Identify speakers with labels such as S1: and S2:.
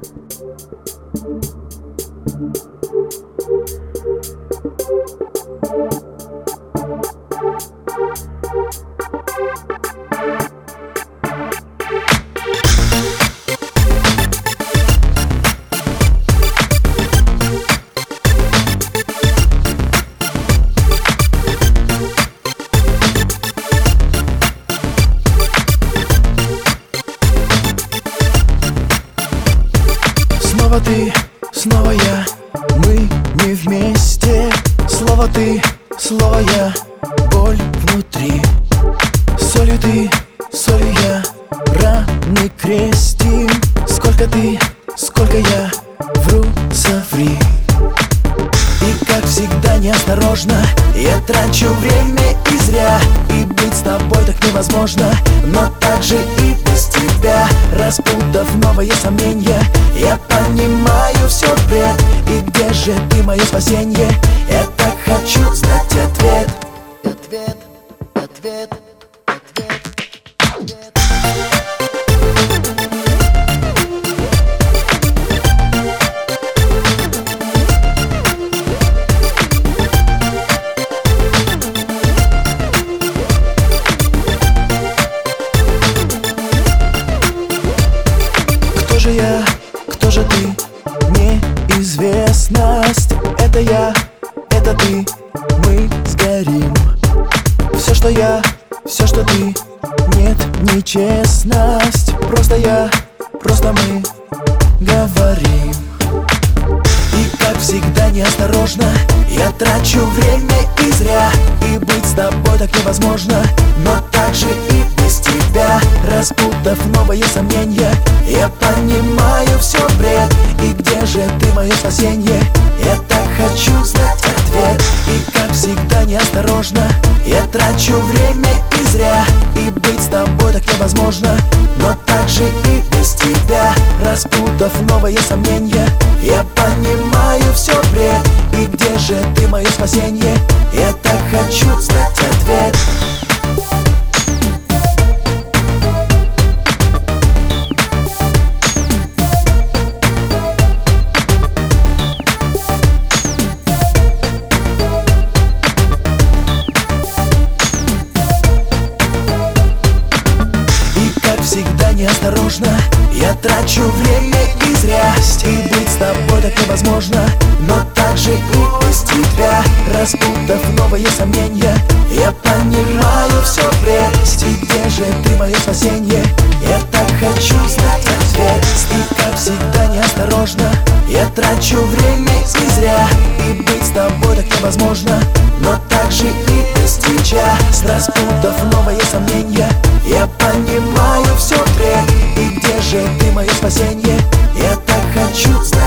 S1: Thank you. Снова ты, снова я, мы не вместе. Снова ты, снова я, боль внутри. Солью ты, солью я, раны крестим. Сколько ты, сколько я, вру, соври. И как всегда неосторожно. Я трачу время и зря. И быть с тобой так невозможно. Но так же и тебя Распутав новые сомнения Я понимаю все бред. И где же ты, мое спасенье? Я так хочу знать Ответ, ответ, ответ, Это я, это ты, мы сгорим. Все, что я, все, что ты. Нет, нечестность. Просто я, просто мы говорим. И как всегда неосторожно. Я трачу время и зря. И быть с тобой так невозможно. Но так же и без тебя. Распутав новые сомнения Я понимаю все бред. И где же ты, мое спасенье? Всегда неосторожно Я трачу время и зря. И быть с тобой так невозможно. Но так же и без тебя. Распутав новые сомнения Я понимаю все бред И где же ты, мое спасенье? Я так хочу знать ответ неосторожно. Я трачу время и зря И быть с тобой так невозможно. Но так же и без тебя Распутав новые сомнения. Я понимаю все бред И где же ты, мое спасенье? Я так хочу знать ответ И как всегда неосторожно. Я трачу время и зря И быть с тобой так невозможно. Но встреча Страсть путов, новое сомнение. Я понимаю все трек И где же ты, мое спасение? Я так хочу знать